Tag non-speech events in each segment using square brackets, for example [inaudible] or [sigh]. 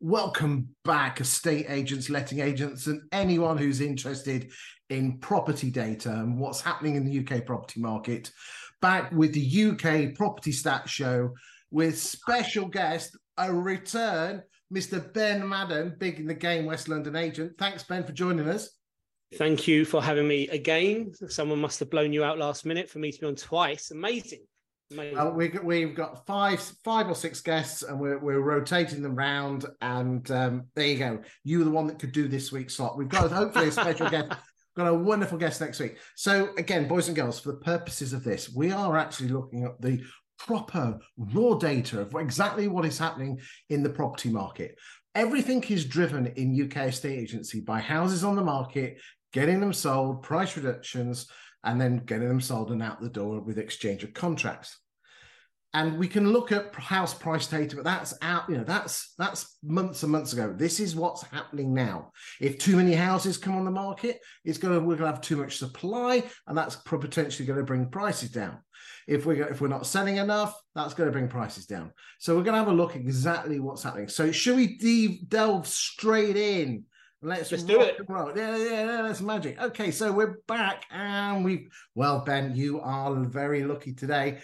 Welcome back, estate agents, letting agents, and anyone who's interested in property data and what's happening in the UK property market. Back with the UK Property Stats Show with special guest, a return, Mr. Ben Madden, big in the game West London agent. Thanks, Ben, for joining us. Thank you for having me again. Someone must have blown you out last minute for me to be on twice. Amazing. Well, we, we've got five, five or six guests, and we're, we're rotating them round. And um, there you go. You were the one that could do this week's slot. We've got hopefully a special [laughs] guest. Got a wonderful guest next week. So again, boys and girls, for the purposes of this, we are actually looking at the proper raw data of exactly what is happening in the property market. Everything is driven in UK estate agency by houses on the market, getting them sold, price reductions, and then getting them sold and out the door with exchange of contracts. And we can look at house price data, but that's out, you know, that's that's months and months ago. This is what's happening now. If too many houses come on the market, it's gonna we're gonna have too much supply, and that's potentially to bring prices down. If we're if we're not selling enough, that's to bring prices down. So we're to have a look exactly what's happening. So should we de- delve straight in Let's, Let's do it. Yeah, yeah, yeah, that's magic. Okay, so we're back and we've, well, Ben, you are very lucky today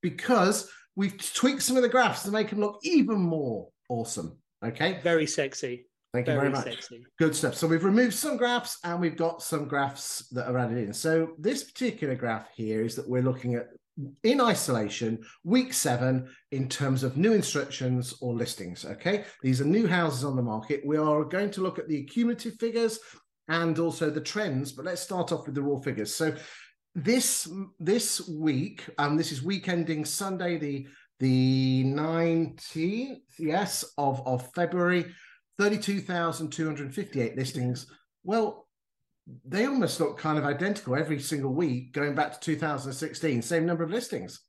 because we've tweaked some of the graphs to make them look even more awesome. Okay. Very sexy. Thank you very, very much. Sexy. Good stuff. So we've removed some graphs and we've got some graphs that are added in. So this particular graph here is that we're looking at in isolation, week seven, in terms of new instructions or listings. Okay, these are new houses on the market. We are going to look at the cumulative figures and also the trends, but let's start off with the raw figures. So this this week, um, this is week ending Sunday, the the 19th, yes, of, of February, 32,258 listings. Well, they almost look kind of identical every single week going back to 2016 same number of listings.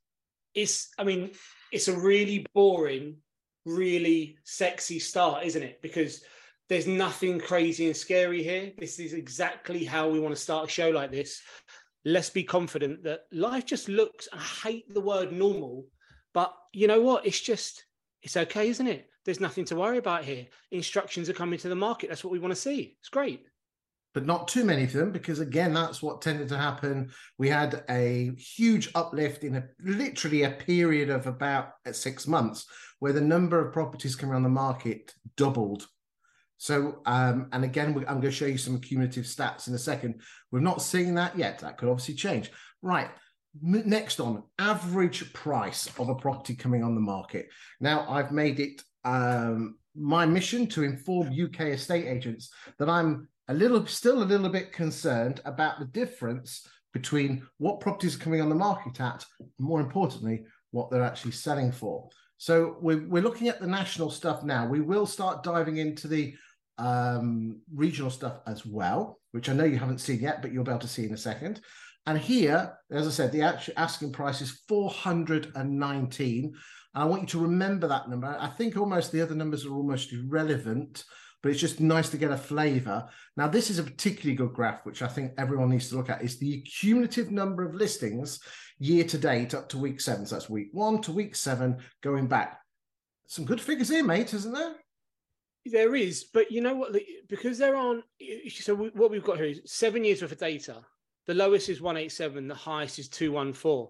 It's i mean it's a really boring really sexy start isn't it? Because there's nothing crazy and scary here. This is exactly how we want to start a show like this. Let's be confident that life just looks i hate the word normal but you know what? It's just it's okay isn't it? There's nothing to worry about here. Instructions are coming to the market. That's what we want to see. It's great but not too many of them because again that's what tended to happen. We had a huge uplift in a literally a period of about uh, six months where the number of properties coming on the market doubled. So um, and again i'm going to show you some cumulative stats in a second. We're not seeing that yet. That could obviously change. Right next on average price of a property coming on the market. Now i've made it um, my mission to inform uk estate agents that i'm a little, still a little bit concerned about the difference between what properties are coming on the market at, and more importantly, what they're actually selling for. So we're, we're looking at the national stuff now. We will start diving into the um, regional stuff as well, which I know you haven't seen yet, but you'll be able to see in a second. And here, as I said, the actual asking price is 419. And I want you to remember that number. I think almost the other numbers are almost irrelevant but it's just nice to get a flavor. Now, this is a particularly good graph, which I think everyone needs to look at, is the cumulative number of listings year to date up to week seven. So that's week one to week seven going back. Some good figures here, mate, isn't there? There is, but you know what? Because there aren't. So what we've got here is seven years worth of data. The lowest is 187, the highest is 214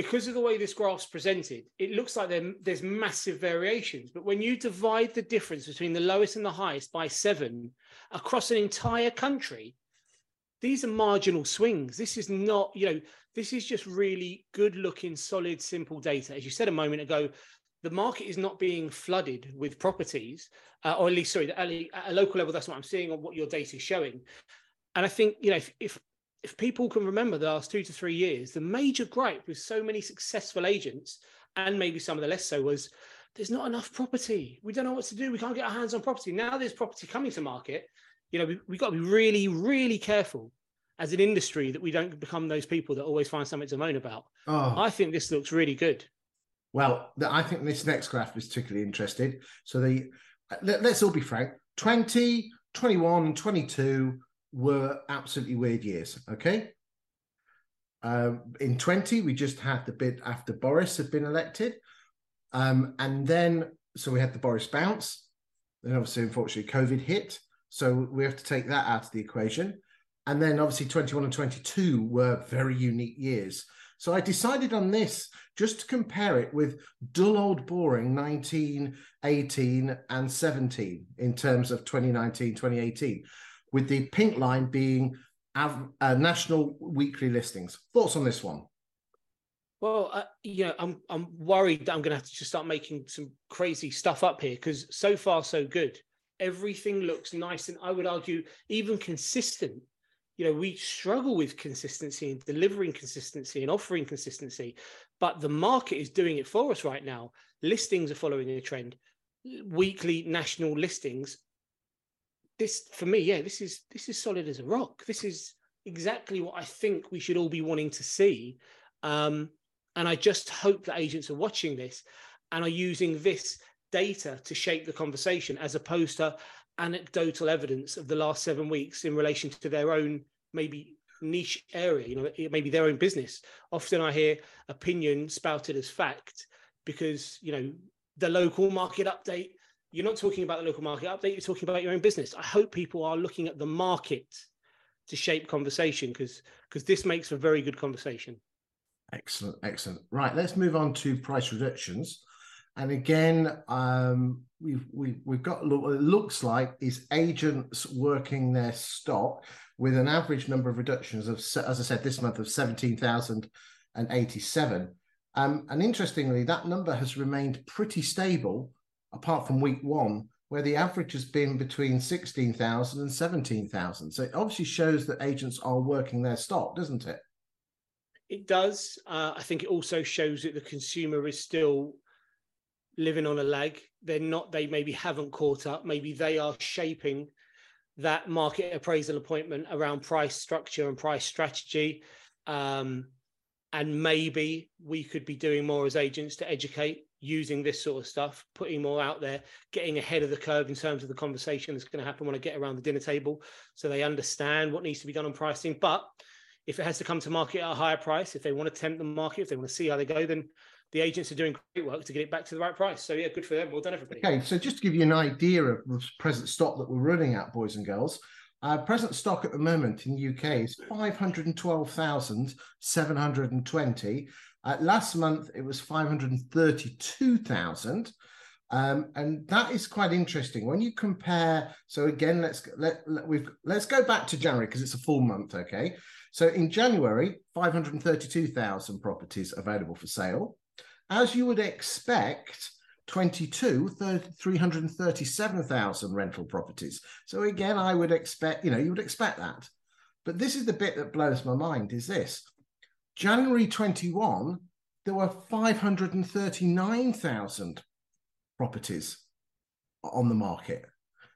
because of the way this graph's presented, it looks like there, there's massive variations. But when you divide the difference between the lowest and the highest by seven across an entire country, these are marginal swings. This is not, you know, this is just really good looking, solid, simple data. As you said a moment ago, the market is not being flooded with properties, uh, or at least, sorry, at a local level, that's what I'm seeing on what your data is showing. And I think, you know, if, if if people can remember the last two to three years, the major gripe with so many successful agents and maybe some of the less so was there's not enough property. We don't know what to do. We can't get our hands on property. Now there's property coming to market. You know, we, have got to be really, really careful as an industry that we don't become those people that always find something to moan about. Oh. I think this looks really good. Well, I think this next graph is particularly interesting. So the let, us all be frank 20, 21, 22 were absolutely weird years. Okay. Um, in 20, we just had the bit after Boris had been elected. Um, and then, so we had the Boris bounce. Then obviously, unfortunately, COVID hit. So we have to take that out of the equation. And then obviously 21 and 22 were very unique years. So I decided on this just to compare it with dull old boring 19, 18, and 17 in terms of 2019, 2018, with the pink line being uh, national weekly listings. Thoughts on this one? Well, uh, you know, I'm I'm worried that I'm going to have to just start making some crazy stuff up here because so far so good. Everything looks nice, and I would argue even consistent. You know, we struggle with consistency and delivering consistency and offering consistency, but the market is doing it for us right now. Listings are following a trend. Weekly national listings. This for me, yeah, this is this is solid as a rock. This is exactly what I think we should all be wanting to see. Um, and I just hope that agents are watching this and are using this data to shape the conversation as opposed to anecdotal evidence of the last seven weeks in relation to their own maybe niche area, you know, maybe their own business. Often I hear opinion spouted as fact because, you know, the local market update, you're not talking about the local market update, you're talking about your own business. I hope people are looking at the market to shape conversation because because this makes for very good conversation. Excellent, excellent. Right, let's move on to price reductions. And again, um, we've, we've, we've got what it looks like is agents working their stock with an average number of reductions of, as I said, this month of 17,087. Um, and interestingly, that number has remained pretty stable apart from week one, where the average has been between 16,000 and 17,000. So it obviously shows that agents are working their stock, doesn't it? It does. Uh, I think it also shows that the consumer is still living on a lag. They're not, they maybe haven't caught up. Maybe they are shaping that market appraisal appointment around price structure and price strategy. Um, and maybe we could be doing more as agents to educate using this sort of stuff, putting more out there, getting ahead of the curve in terms of the conversation that's going to happen when I get around the dinner table so they understand what needs to be done on pricing. But if it has to come to market at a higher price, if they want to tempt the market, if they want to see how they go, then the agents are doing great work to get it back to the right price. So yeah, good for them. Well done, everybody. Okay, so just to give you an idea of the present stock that we're running at, boys and girls. Uh, present stock at the moment in the UK is 512,720. Uh, last month it was 532,000. Um, and that is quite interesting when you compare. So again, let's let, let we've let's go back to January because it's a full month. Okay, so in January, 532,000 properties available for sale. As you would expect, 22, 337,000 rental properties. So again, I would expect, you know, you would expect that. But this is the bit that blows my mind is this. January 21, there were 539,000 properties on the market.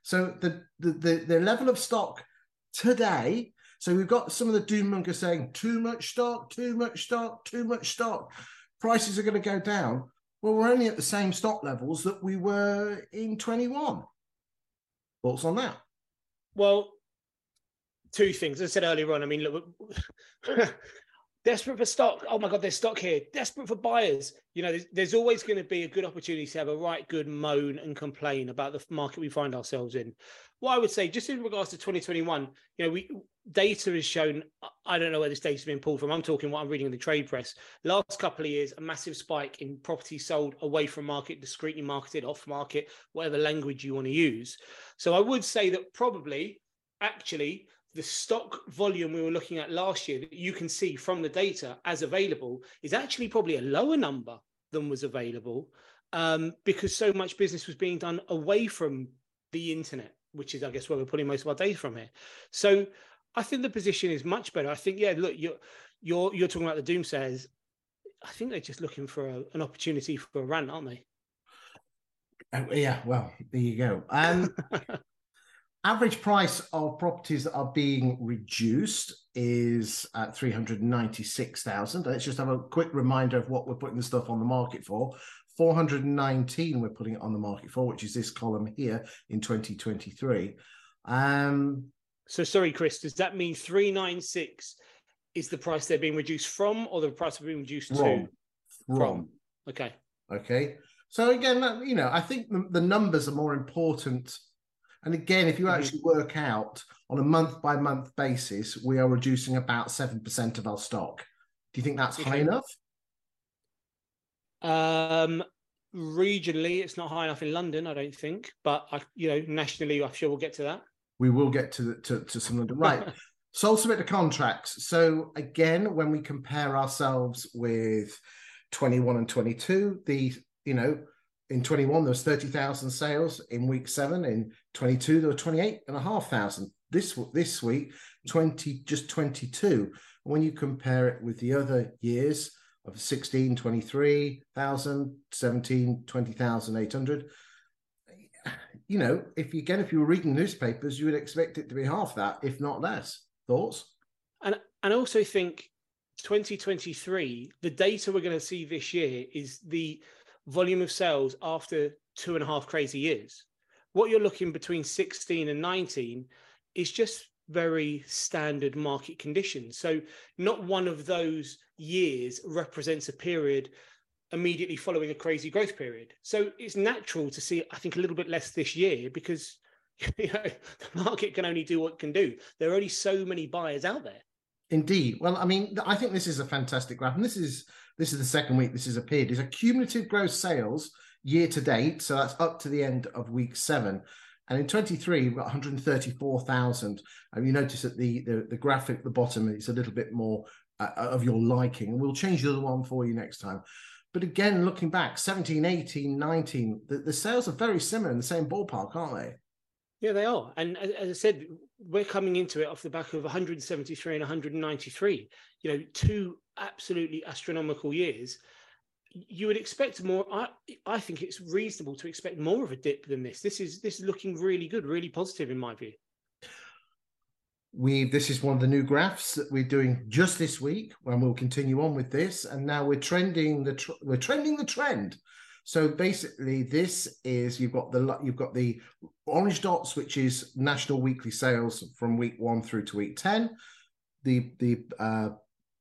So the, the, the, the level of stock today so we've got some of the doom saying too much stock, too much stock, too much stock. Prices are going to go down. Well, we're only at the same stock levels that we were in 21. Thoughts on that? Well, two things. As I said earlier on, I mean, look, desperate for stock. Oh my God, there's stock here. Desperate for buyers. You know, there's, there's, always going to be a good opportunity to have a right good moan and complain about the market we find ourselves in. What I would say, just in regards to 2021, you know, we data has shown. I don't know where this data's been pulled from. I'm talking what I'm reading in the trade press. Last couple of years, a massive spike in property sold away from market, discreetly marketed, off market, whatever language you want to use. So I would say that probably, actually, the stock volume we were looking at last year that you can see from the data as available is actually probably a lower number than was available um, because so much business was being done away from the internet, which is, I guess, where we're putting most of our data from here. So I think the position is much better. I think, yeah, look, you're you're you're talking about the doomsayers. I think they're just looking for a, an opportunity for a rant, aren't they? Oh, yeah, well, there you go. Um, [laughs] Average price of properties that are being reduced is at 396,000. Let's just have a quick reminder of what we're putting the stuff on the market for. 419 we're putting it on the market for, which is this column here in 2023. Um, so sorry, Chris, does that mean 396 is the price they're being reduced from or the price they're being reduced from, to? From. Okay. Okay. So again, you know, I think the, the numbers are more important. And again, if you mm-hmm. actually work out on a month by month basis, we are reducing about seven percent of our stock. Do you think that's high enough? Um, regionally, it's not high enough in London, I don't think. But I, you know, nationally, I'm sure we'll get to that. We will get to to, to some of the right. [laughs] Sole submit the contracts. So again, when we compare ourselves with 21 and 22, the you know in 21 there was 30,000 sales in week seven. In 22 there were 28 and a half thousand. This this week 20 just 22. When you compare it with the other years, of 16, 23,000, 17, 20,800. You know, if you again, if you were reading newspapers, you would expect it to be half that, if not less. Thoughts? And and also think 2023, the data we're going to see this year is the volume of sales after two and a half crazy years. What you're looking between 16 and 19 is just very standard market conditions. So, not one of those years represents a period immediately following a crazy growth period. So, it's natural to see, I think, a little bit less this year because [laughs] you know, the market can only do what it can do. There are only so many buyers out there. Indeed. Well, I mean, I think this is a fantastic graph, and this is this is the second week this has appeared. Is a cumulative gross sales year to date, so that's up to the end of week seven. And in 23, we've got 134,000. And you notice that the, the, the graphic at the bottom is a little bit more uh, of your liking. And we'll change the other one for you next time. But again, looking back, 17, 18, 19, the, the sales are very similar in the same ballpark, aren't they? Yeah, they are. And as I said, we're coming into it off the back of 173 and 193. You know, two absolutely astronomical years you would expect more. I I think it's reasonable to expect more of a dip than this. This is this is looking really good, really positive in my view. We this is one of the new graphs that we're doing just this week, and we'll continue on with this. And now we're trending the tr- we're trending the trend. So basically, this is you've got the you've got the orange dots, which is national weekly sales from week one through to week ten. The the uh,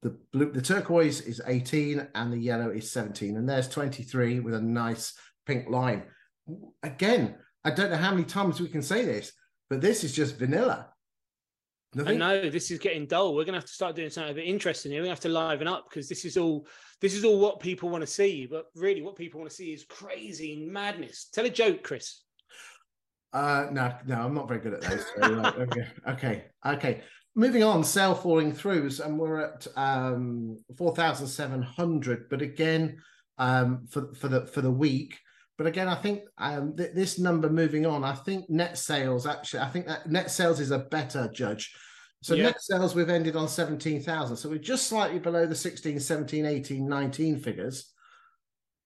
the blue, the turquoise is 18 and the yellow is 17. And there's 23 with a nice pink line. Again, I don't know how many times we can say this, but this is just vanilla. Nothing? I know this is getting dull. We're gonna have to start doing something a bit interesting here. We're gonna have to liven up because this is all this is all what people want to see. But really, what people want to see is crazy madness. Tell a joke, Chris. Uh, no, no, I'm not very good at those. So, okay, [laughs] okay, okay moving on, sale falling throughs, and we're at um, four thousand seven hundred. But again, um, for for the for the week. But again, I think um, th- this number moving on. I think net sales actually. I think that net sales is a better judge. So yeah. net sales we've ended on 17,000. So we're just slightly below the 16, 17, 18, 19 figures.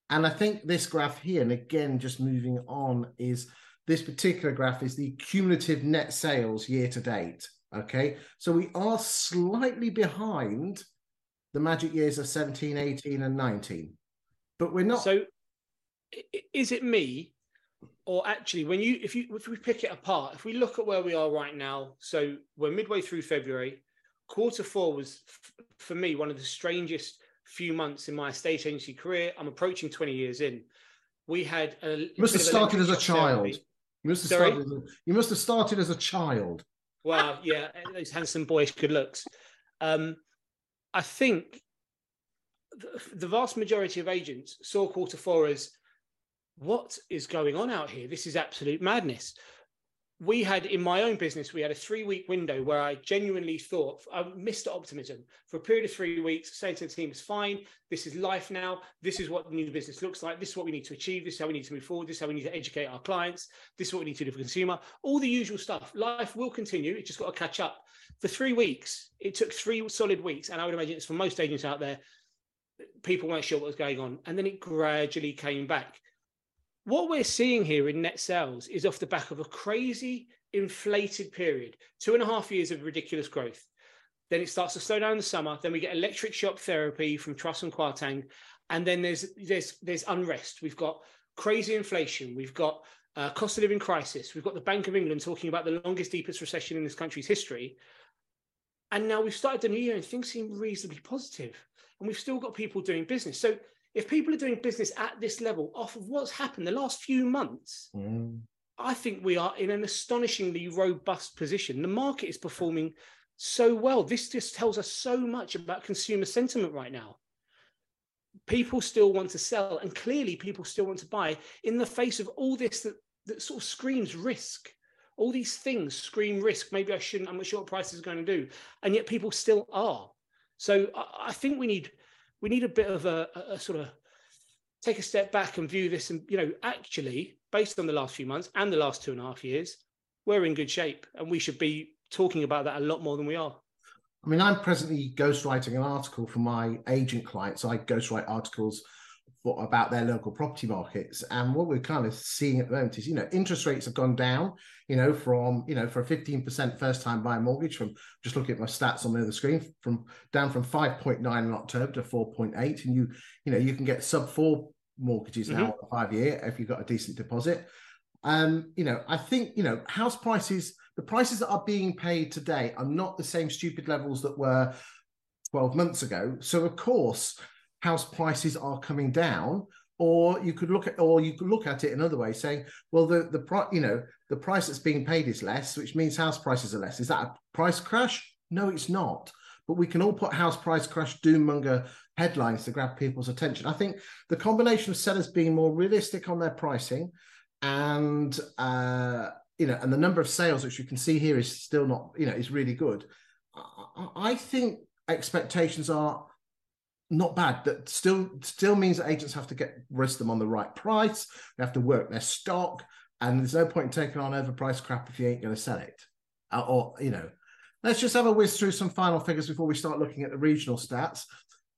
And I think this graph here, and again, just moving on, is this particular graph is the cumulative net sales year to date. Okay, so we are slightly behind the magic years of 17, 18, and 19, but we're not. So, is it me, or actually, when you if you if we pick it apart, if we look at where we are right now, so we're midway through February, quarter four was for me one of the strangest few months in my estate agency career. I'm approaching 20 years in. We had a you must have started as a child. You must have Sorry? started. You must have started as a child. Well, yeah, those handsome boyish good looks. Um, I think the vast majority of agents saw quarter four as what is going on out here? This is absolute madness we had in my own business, we had a three week window where I genuinely thought I missed optimism for a period of three weeks, saying to the team, it's fine. This is life now. This is what the new business looks like. This is what we need to achieve. This is how we need to move forward. This is how we need to educate our clients. This is what we need to do for consumer. All the usual stuff. Life will continue. It's just got to catch up. For three weeks, it took three solid weeks. And I would imagine it's for most agents out there, people weren't sure what was going on. And then it gradually came back what we're seeing here in net sales is off the back of a crazy inflated period, two and a half years of ridiculous growth. Then it starts to slow down in the summer. Then we get electric shock therapy from Truss and Kwarteng, and then there's there's there's unrest. We've got crazy inflation. We've got uh, cost of living crisis. We've got the Bank of England talking about the longest, deepest recession in this country's history. And now we've started the new year and things seem reasonably positive, and we've still got people doing business. So if people are doing business at this level off of what's happened the last few months, Mm. I think we are in an astonishingly robust position. The market is performing so well. This just tells us so much about consumer sentiment right now. People still want to sell, and clearly, people still want to buy in the face of all this that, that sort of screams risk. All these things scream risk. Maybe I shouldn't. I'm not sure what prices are going to do, and yet people still are. So I, I think we need we need a bit of a, a, a sort of take a step back and view this and you know actually based on the last few months and the last two and a half years we're in good shape and we should be talking about that a lot more than we are I mean, I'm presently ghostwriting an article for my agent clients. I ghostwrite articles for, about their local property markets. And what we're kind of seeing at the moment is, you know, interest rates have gone down, you know, from, you know, for a 15% first time buyer mortgage from just looking at my stats on the other screen from down from 5.9 in October to 4.8. And you, you know, you can get sub four mortgages now mm-hmm. five year if you've got a decent deposit. Um, you know, I think, you know, house prices the prices that are being paid today are not the same stupid levels that were 12 months ago. So of course, house prices are coming down. Or you could look at, or you could look at it another way, saying, well, the the price, you know, the price that's being paid is less, which means house prices are less. Is that a price crash? No, it's not. But we can all put house price crash doommonger headlines to grab people's attention. I think the combination of sellers being more realistic on their pricing and uh, you know, and the number of sales, which you can see here, is still not, you know, is really good. I think expectations are not bad. That still still means that agents have to get risk them on the right price. They have to work their stock, and there's no point in taking on overpriced crap if you ain't going to sell it. Uh, or you know, let's just have a whiz through some final figures before we start looking at the regional stats.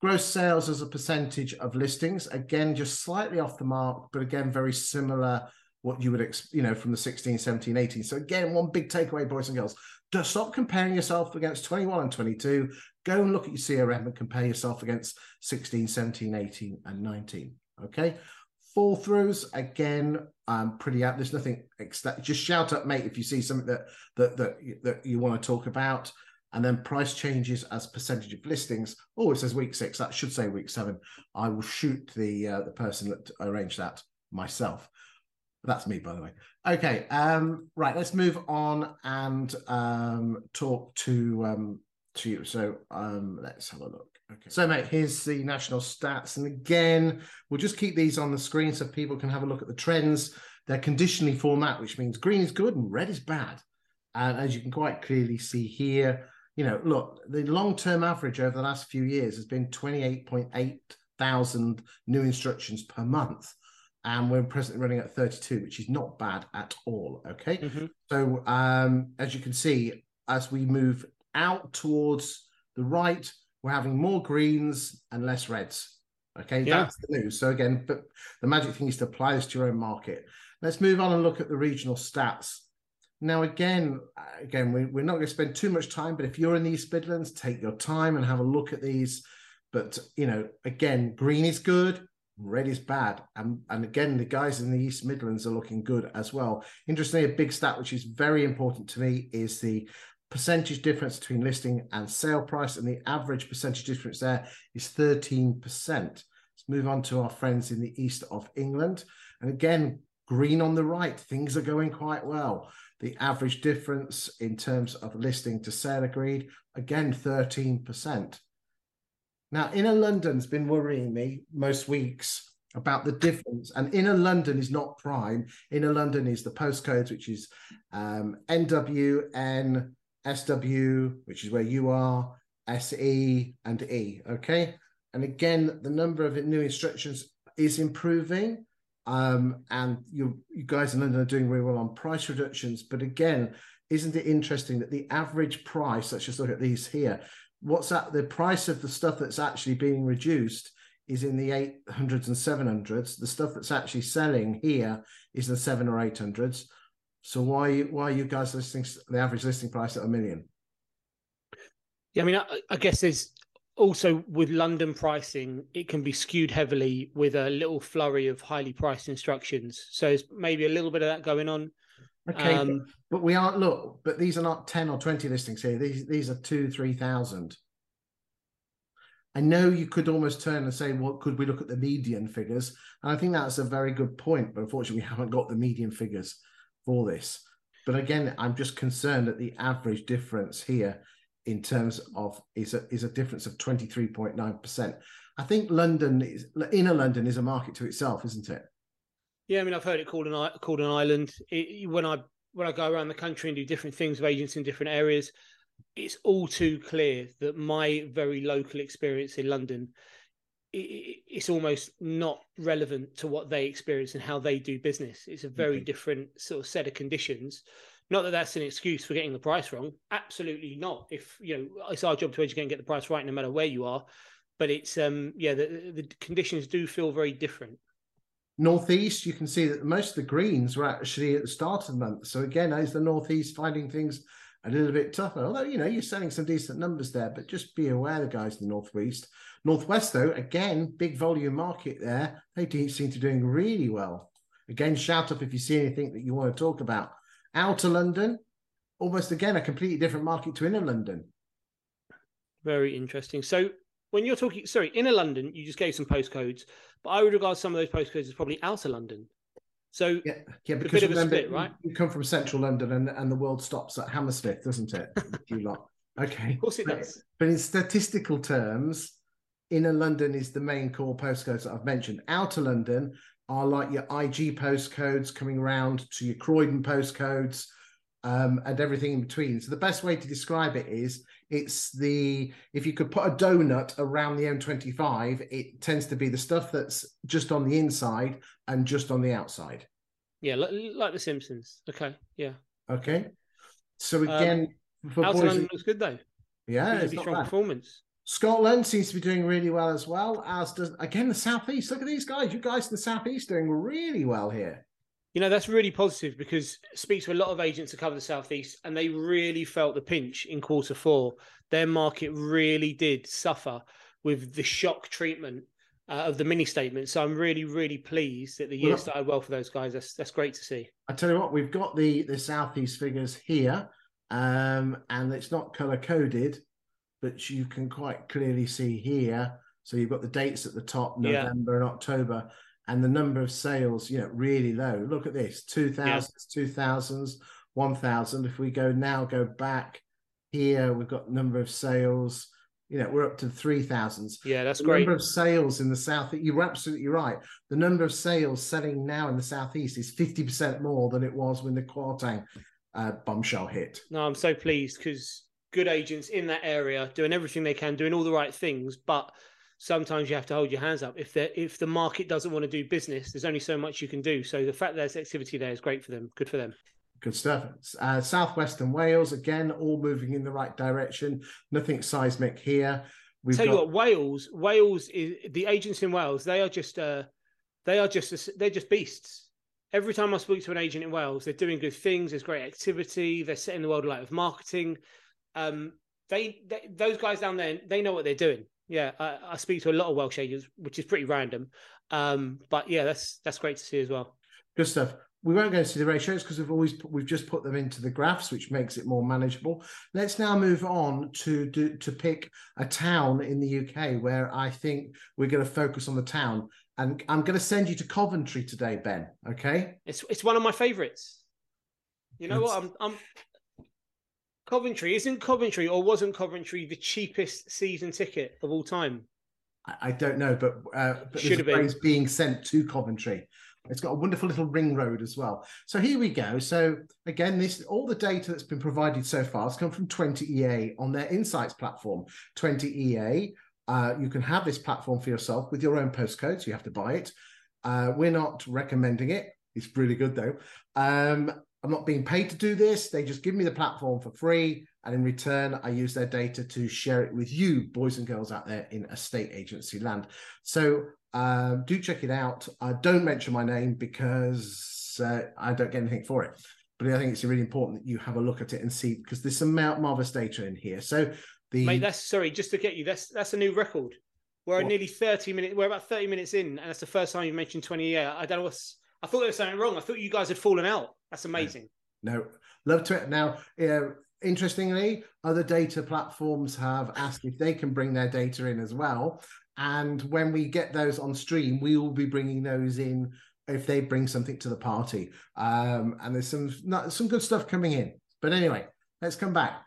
Gross sales as a percentage of listings, again, just slightly off the mark, but again, very similar what you would, you know, from the 16, 17, 18. So again, one big takeaway, boys and girls, just stop comparing yourself against 21 and 22. Go and look at your CRM and compare yourself against 16, 17, 18, and 19. Okay. Fall throughs again, um, pretty out. There's nothing. Just shout up, mate, if you see something that that that that you want to talk about. And then price changes as percentage of listings. Oh, it says week six. That should say week seven. I will shoot the uh, the person that arranged that myself. That's me, by the way. Okay, um, right. Let's move on and um, talk to um, to you. So um, let's have a look. Okay. So, mate, here's the national stats, and again, we'll just keep these on the screen so people can have a look at the trends. They're conditionally format, which means green is good and red is bad. And as you can quite clearly see here, you know, look, the long-term average over the last few years has been 28.8 thousand new instructions per month and we're presently running at 32, which is not bad at all. Okay. Mm-hmm. So, um, as you can see, as we move out towards the right, we're having more greens and less reds. Okay. Yeah. That's the news. So, again, but the magic thing is to apply this to your own market. Let's move on and look at the regional stats. Now, again, again, we, we're not going to spend too much time, but if you're in the East Midlands, take your time and have a look at these. But you know, again, green is good, red is bad. And, and again, the guys in the East Midlands are looking good as well. Interestingly, a big stat which is very important to me is the percentage difference between listing and sale price. And the average percentage difference there is 13%. Let's move on to our friends in the east of England. And again, green on the right, things are going quite well. The average difference in terms of listing to sale agreed, again, 13%. Now, inner London's been worrying me most weeks about the difference. And inner London is not prime. Inner London is the postcodes, which is um, NW, SW, which is where you are, SE, and E. Okay. And again, the number of new instructions is improving. Um, and you, you guys in London are doing really well on price reductions. But again, isn't it interesting that the average price, let's just look at these here, what's at the price of the stuff that's actually being reduced is in the 800s and 700s the stuff that's actually selling here is the 7 or 800s so why why are you guys listing the average listing price at a million? Yeah i mean I, I guess there's also with london pricing it can be skewed heavily with a little flurry of highly priced instructions. So there's maybe a little bit of that going on Okay, um, but, we aren't look. But these are not ten or twenty listings here. These these are two, three thousand. I know you could almost turn and say, well, could we look at the median figures? And I think that's a very good point, but unfortunately, we haven't got the median figures for this. But again, I'm just concerned that the average difference here in terms of is a is a difference of 23.9%. I think London is inner London is a market to itself, isn't it? Yeah, I mean, I've heard it called an called an island. It, when I when I go around the country and do different things with agents in different areas, it's all too clear that my very local experience in London it's almost not relevant to what they experience and how they do business. It's a very mm-hmm. different sort of set of conditions. Not that that's an excuse for getting the price wrong. Absolutely not. If you know, it's our job to educate and get the price right, no matter where you are. But it's um, yeah, the, the conditions do feel very different. Northeast, you can see that most of the greens were actually at the start of the month. So again, as the Northeast finding things a little bit tougher. Although you know you're selling some decent numbers there, but just be aware, the guys in the northwest, northwest though, again, big volume market there. They seem to be doing really well. Again, shout up if you see anything that you want to talk about. Outer London, almost again a completely different market to inner London. Very interesting. So when you're talking, sorry, inner London, you just gave some postcodes, but I would regard some of those postcodes as probably outer London. So yeah, yeah because remember, split, right? You come from central London and, and the world stops at Hammersmith, doesn't it? you lot. Okay. Of course it but, does. But in statistical terms, inner London is the main core postcodes that I've mentioned. Outer London are like your IG postcodes coming around to your Croydon postcodes um, and everything in between. So the best way to describe it is it's the if you could put a donut around the M25, it tends to be the stuff that's just on the inside and just on the outside. Yeah, like, like the Simpsons. Okay, yeah. Okay. So um, again, um, for London looks good though. Yeah, it's strong bad. performance. Scotland seems to be doing really well as well, as does again the southeast. Look at these guys. You guys in the southeast doing really well here. You know, that's really positive because I speak to a lot of agents that cover the Southeast and they really felt the pinch in quarter four. Their market really did suffer with the shock treatment uh, of the mini statement. So I'm really, really pleased that the year well, started well for those guys. That's that's great to see. I tell you what, we've got the the Southeast figures here, um, and it's not color coded, but you can quite clearly see here. So you've got the dates at the top, November yeah. and October and the number of sales, you know, really low. Look at this 2000s, yeah. 2000s, 1000. If we go now, go back here, we've got number of sales. You know, we're up to 3000s. Yeah, that's the great. Number of sales in the south. You're absolutely right. The number of sales selling now in the southeast is 50% more than it was when the Kwarteng uh, bombshell hit. No, I'm so pleased because good agents in that area doing everything they can, doing all the right things, but sometimes you have to hold your hands up. If the if the market doesn't want to do business, there's only so much you can do. So the fact there's activity there is great for them. Good for them. Good stuff. Uh, Southwestern Wales again, all moving in the right direction. Nothing seismic here. We've Tell got... you what, Wales, Wales is the agents in Wales. They are just uh, they are just they're just beasts. Every time I speak to an agent in Wales, they're doing good things. There's great activity. They're setting the world alight with marketing. Um, they, they those guys down there, they know what they're doing. Yeah, I, I, speak to a lot of Welsh agents, which is pretty random. Um, but yeah, that's that's great to see as well. Good stuff. We won't go into the ratios because we've always put, we've just put them into the graphs, which makes it more manageable. Let's now move on to do, to pick a town in the UK where I think we're going to focus on the town, and I'm going to send you to Coventry today, Ben. Okay? It's it's one of my favourites. You know it's, what? I'm I'm Coventry isn't Coventry or wasn't Coventry the cheapest season ticket of all time? I, don't know, but, uh, but should have been being sent to Coventry. It's got a wonderful little ring road as well. So here we go. So again, this all the data that's been provided so far has come from 20EA on their insights platform. 20EA, uh, you can have this platform for yourself with your own postcodes. You have to buy it. Uh, we're not recommending it. It's really good though. Um, I'm not being paid to do this. They just give me the platform for free. And in return, I use their data to share it with you, boys and girls out there in estate agency land. So uh, do check it out. Uh, don't mention my name because uh, I don't get anything for it. But I think it's really important that you have a look at it and see because there's some marvelous data in here. So the mate, that's sorry, just to get you, that's that's a new record. We're nearly 30 minutes. We're about 30 minutes in, and that's the first time you've mentioned 20EA. I don't know what's. I thought there was something wrong. I thought you guys had fallen out. That's amazing. No, love to it. Now, uh, interestingly, other data platforms have asked if they can bring their data in as well. And when we get those on stream, we will be bringing those in if they bring something to the party. Um, and there's some not, some good stuff coming in. But anyway, let's come back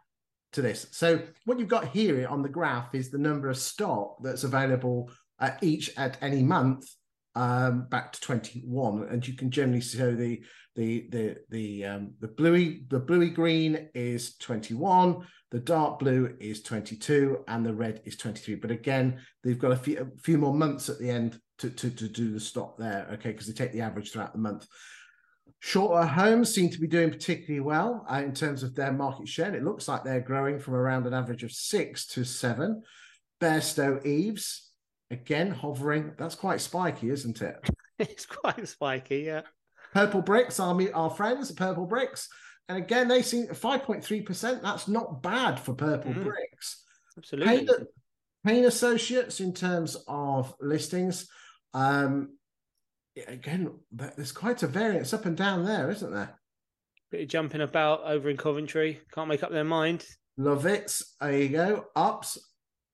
to this. So what you've got here on the graph is the number of stock that's available at each at any month um, back to 21, and you can generally show the the the the um, the bluey the bluey green is 21, the dark blue is 22, and the red is 23. But again, they've got a few a few more months at the end to to, to do the stop there, okay? Because they take the average throughout the month. Shortland Horne seem to be doing particularly well uh, in terms of their market share. It looks like they're growing from around an average of six to seven. Bairstow Eaves, again hovering. That's quite spiky, isn't it? [laughs] it's quite spiky, yeah. Purplebricks, our, our friends, Purplebricks. And again, they seem 5.3%. That's not bad for Purple mm. Bricks. Absolutely. Payne, Payne Associates, in terms of listings, um, again, there's quite a variance up and down there, isn't there? Bit of jumping about over in Coventry. Can't make up their mind. Loveitts, there you go. Ups.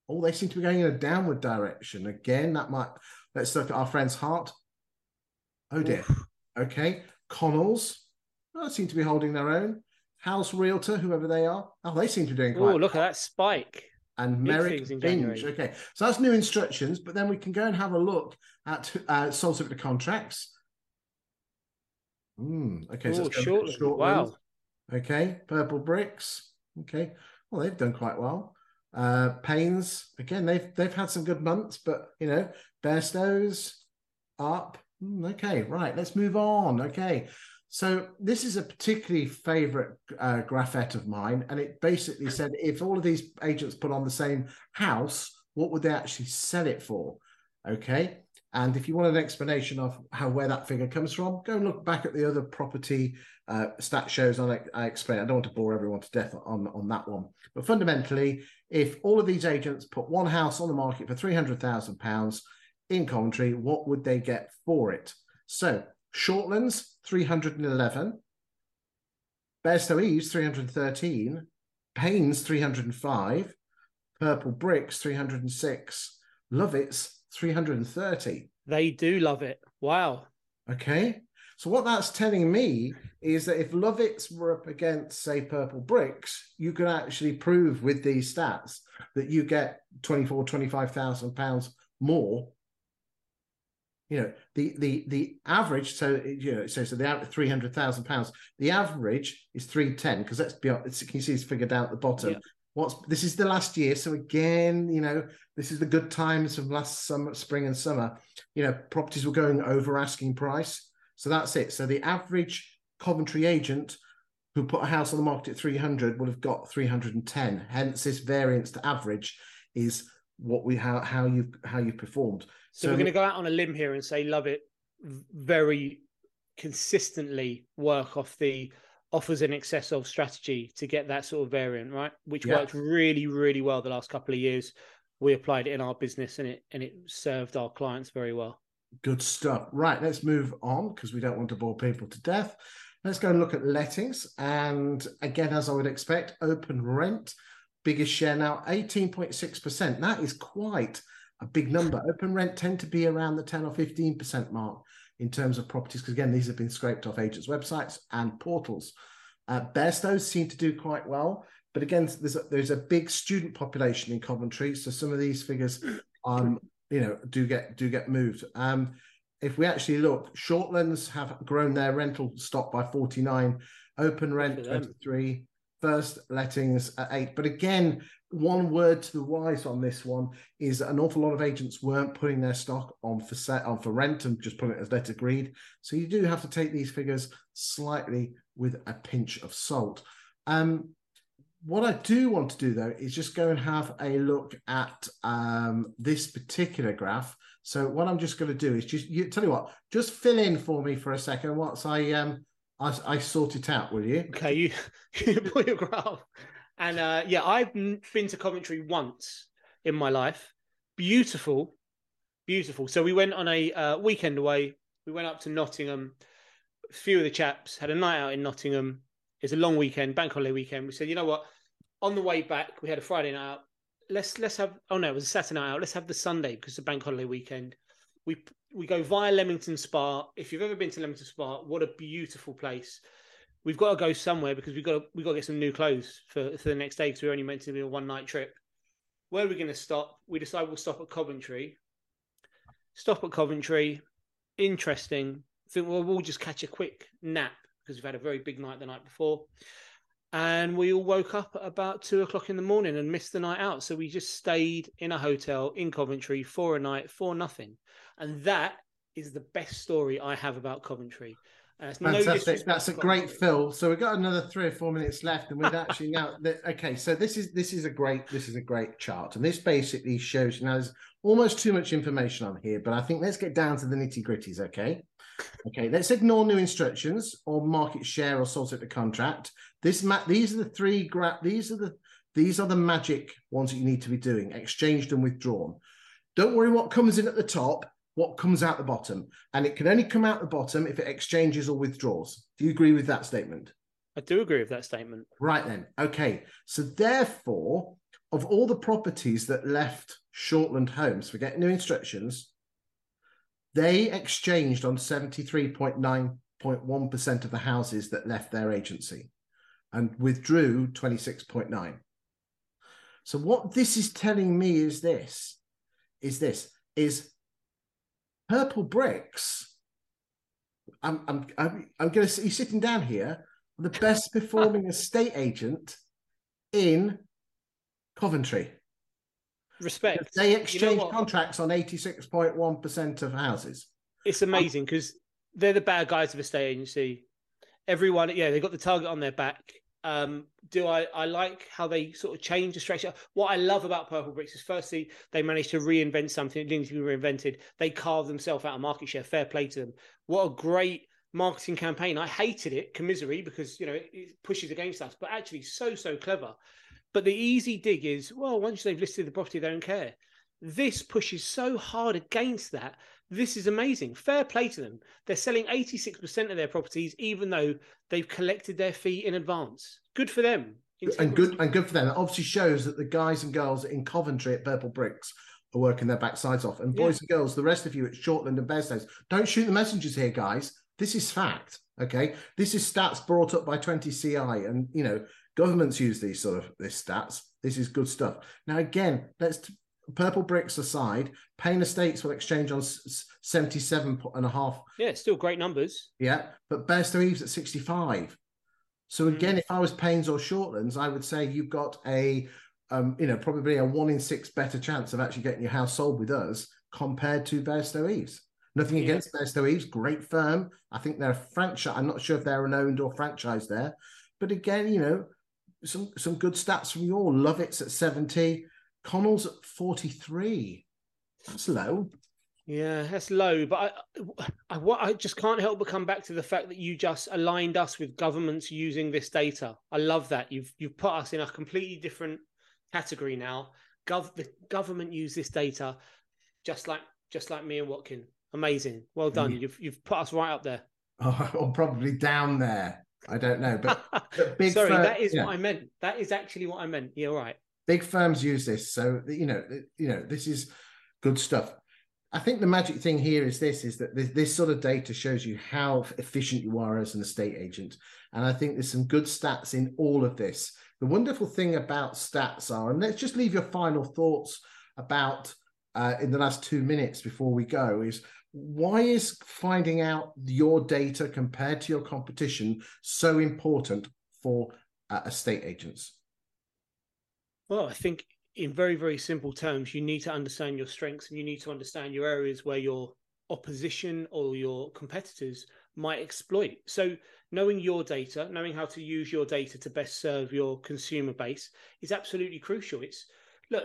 Oh, they seem to be going in a downward direction. Again, that might. Let's look at our friend's heart. Oh dear. Oof. Okay. Connells. Oh, seem to be holding their own. House Realtor, whoever they are. Oh, they seem to be doing quite. Oh, look at that spike and Merrick Binge. Okay, so that's new instructions, but then we can go and have a look at uh, subject to contracts. Mm, okay, so short, short wow. Okay, purple bricks. Okay, well they've done quite well. Uh, Paynes again, they've they've had some good months, but you know, Bairstows up. Mm, okay, right. Let's move on. Okay, so this is a particularly favorite uh, graphette of mine, and it basically said if all of these agents put on the same house, what would they actually sell it for? Okay, and if you want an explanation of how where that figure comes from, go and look back at the other property uh, stat shows. I, I explain. I don't want to bore everyone to death on on that one, but fundamentally, if all of these agents put one house on the market for three hundred thousand pounds in Coventry, what would they get for it? So Shortlands, 311. Bairstow Eaves, 313. Paynes, 305. Purplebricks, 306. Loveitts, 330. They do love it. Wow. Okay. So what that's telling me is that if Loveitts were up against, say, Purplebricks, you could actually prove with these stats that you get 24, 25,000 pounds more. You know the the the average so you know so so the 300,000 pounds the average is 310 because let's be honest can you see it's figured out at the bottom? Yeah. what's this is the last year so again you know this is the good times of last summer spring and summer. You know properties were going over asking price so that's it so the average Coventry agent who put a house on the market at 300 would have got 310 hence this variance to average is what we how how you how you performed so, so we're going to go out on a limb here and say love it, very consistently work off the offers in excess of strategy to get that sort of variant, right? Which yeah. worked really, really well the last couple of years. We applied it in our business and it and it served our clients very well. Good stuff. Right, let's move on because we don't want to bore people to death. Let's go and look at lettings. And again, as I would expect, OpenRent, biggest share now, 18.6%. That is quite a big number. OpenRent tend to be around the 10 or 15% mark in terms of properties, because again, these have been scraped off agents' websites and portals. Uh, Bairstows seem to do quite well, but again, there's a, there's a big student population in Coventry, so some of these figures, um, you know, do get do get moved. Um, if we actually look, Shortlands have grown their rental stock by 49, OpenRent 23, first lettings at eight. But again, one word to the wise on this one is an awful lot of agents weren't putting their stock on for set on for rent and just putting it as let agreed. So you do have to take these figures slightly with a pinch of salt. Um, what I do want to do though is just go and have a look at um, this particular graph. So what I'm just going to do is just you, tell you what, just fill in for me for a second once I um I, I sort it out, will you? Okay, you, [laughs] you pull your graph. And uh, yeah, I've been to Coventry once in my life. Beautiful, beautiful. So we went on a uh, weekend away. We went up to Nottingham. A few of the chaps had a night out in Nottingham. It's a long weekend, bank holiday weekend. We said, you know what? On the way back, we had a Friday night out. Let's let's have. Oh no, it was a Saturday night out. Let's have the Sunday because it's a bank holiday weekend. We we go via Leamington Spa. If you've ever been to Leamington Spa, what a beautiful place. We've got to go somewhere because we've got to we've got to get some new clothes for for the next day because we're only meant to be a one night trip. Where are we going to stop? We decide we'll stop at Coventry. Stop at Coventry. Interesting. Think well, we'll just catch a quick nap because we've had a very big night the night before. And we all woke up at about two o'clock in the morning and missed the night out. So we just stayed in a hotel in Coventry for a night for nothing. And that is the best story I have about Coventry. Uh, Fantastic. No That's a great fill. So we've got another three or four minutes left, and we've [laughs] actually now. Okay, so this is this is a great this is a great chart, and this basically shows you now there's almost too much information on here, but I think let's get down to the nitty gritties. Okay, okay. Let's ignore new instructions or market share or sort of the contract. This ma- these are the three gra- These are the these are the magic ones that you need to be doing: exchanged and withdrawn. Don't worry what comes in at the top what comes out the bottom. And it can only come out the bottom if it exchanges or withdraws. Do you agree with that statement? I do agree with that statement. Right then. Okay. So therefore, of all the properties that left Shortland Horne, forget new instructions, they exchanged on 73.9.1% of the houses that left their agency and withdrew 26.9. So what this is telling me is this is this is Purplebricks. I'm I'm I'm, I'm going to see sitting down here, the best performing estate agent in Coventry. Respect. They exchange you know contracts on 86.1% of houses. It's amazing because they're the bad guys of the estate agency. Everyone, yeah, they've got the target on their back. Um, do I, I like how they sort of change the structure? What I love about Purplebricks is firstly, they managed to reinvent something that didn't need to be reinvented. They carved themselves out of market share. Fair play to them. What a great marketing campaign. I hated it, commisery, because you know it, it pushes against us, but actually so, so clever. But the easy dig is, well, once they've listed the property, they don't care. This pushes so hard against that this is amazing. Fair play to them. They're selling 86% of their properties, even though they've collected their fee in advance. Good for them. And good and good for them. It obviously shows that the guys and girls in Coventry at Purplebricks are working their backsides off. And boys yeah. and girls, the rest of you at Shortland and Bairstows, don't shoot the messengers here, guys. This is fact. Okay. This is stats brought up by 20EA. And you know, governments use these sort of this stats. This is good stuff. Now, again, let's Purplebricks aside, Payne Estates will exchange on 77 and a half. Yeah, still great numbers. Yeah, but Bairstow Eves at 65. So mm. again, mm. if I was Paynes or Shortlands, I would say you've got a, um, you know, probably a one in six better chance of actually getting your house sold with us compared to Bairstow Eves. Nothing yeah. against Bairstow Eves, great firm. I think they're a franchise. I'm not sure if they're an owned or franchise there, but again, you know, some some good stats from you all. Loveitts at 70. Connell's at 43. That's low. Yeah, that's low. But I, I, I just can't help but come back to the fact that you just aligned us with governments using this data. I love that. You've you've put us in a completely different category now. Gov the government use this data, just like just like me and Watkin. Amazing. Well done. Yeah. You've you've put us right up there. Oh, [laughs] or probably down there. I don't know, but, [laughs] but big. Sorry, that is yeah. what I meant. That is actually what I meant. You're right big firms use this so you know you know this is good stuff i think the magic thing here is this is that this, this, sort of data shows you how efficient you are as an estate agent and i think there's some good stats in all of this the wonderful thing about stats are and let's just leave your final thoughts about uh, in the last two minutes before we go is why is finding out your data compared to your competition so important for uh, estate agents well, I think in very, very simple terms, you need to understand your strengths and you need to understand your areas where your opposition or your competitors might exploit. So, knowing your data, knowing how to use your data to best serve your consumer base is absolutely crucial. It's look,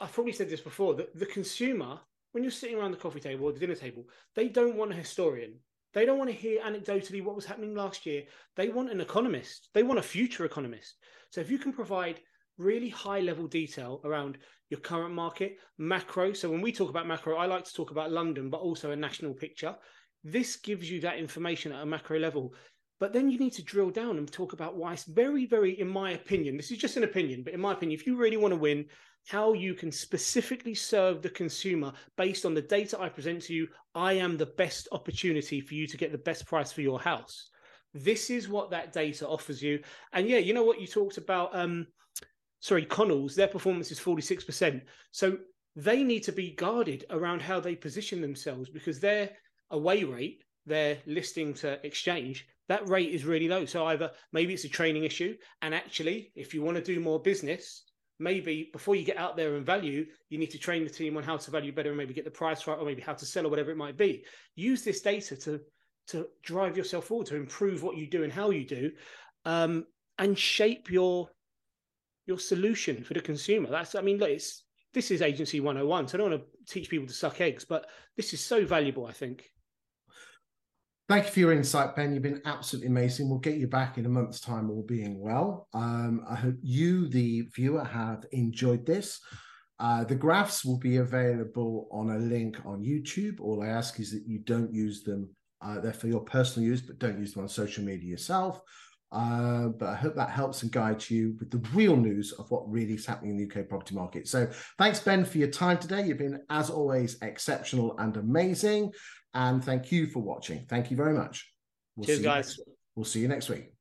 I've probably said this before that the consumer, when you're sitting around the coffee table or the dinner table, they don't want a historian. They don't want to hear anecdotally what was happening last year. They want an economist. They want a future economist. So, if you can provide really high level detail around your current market, macro. So when we talk about macro, I like to talk about London, but also a national picture. This gives you that information at a macro level. But then you need to drill down and talk about why it's very, very, in my opinion, this is just an opinion, but in my opinion, if you really want to win, how you can specifically serve the consumer based on the data I present to you, I am the best opportunity for you to get the best price for your house. This is what that data offers you. And yeah, you know what you talked about um sorry, Connells, their performance is 46%. So they need to be guarded around how they position themselves because their away rate, their listing to exchange, that rate is really low. So either maybe it's a training issue, and actually, if you want to do more business, maybe before you get out there and value, you need to train the team on how to value better and maybe get the price right, or maybe how to sell or whatever it might be. Use this data to to drive yourself forward, to improve what you do and how you do, um, and shape your your solution for the consumer. That's I mean, look, it's this is agency 101 so i don't want to teach people to suck eggs but this is so valuable i think Thank you for your insight, Ben. You've been absolutely amazing. We'll get you back in a month's time, all being well. Um, I hope you, the viewer, have enjoyed this. Uh, the graphs will be available on a link on YouTube. All I ask is that you don't use them. Uh, they're for your personal use, but don't use them on social media yourself. Uh, but I hope that helps and guides you with the real news of what really is happening in the UK property market. So thanks, Ben, for your time today. You've been, as always, exceptional and amazing. And thank you for watching. Thank you very much. We'll Cheers, guys. we'll see you next week.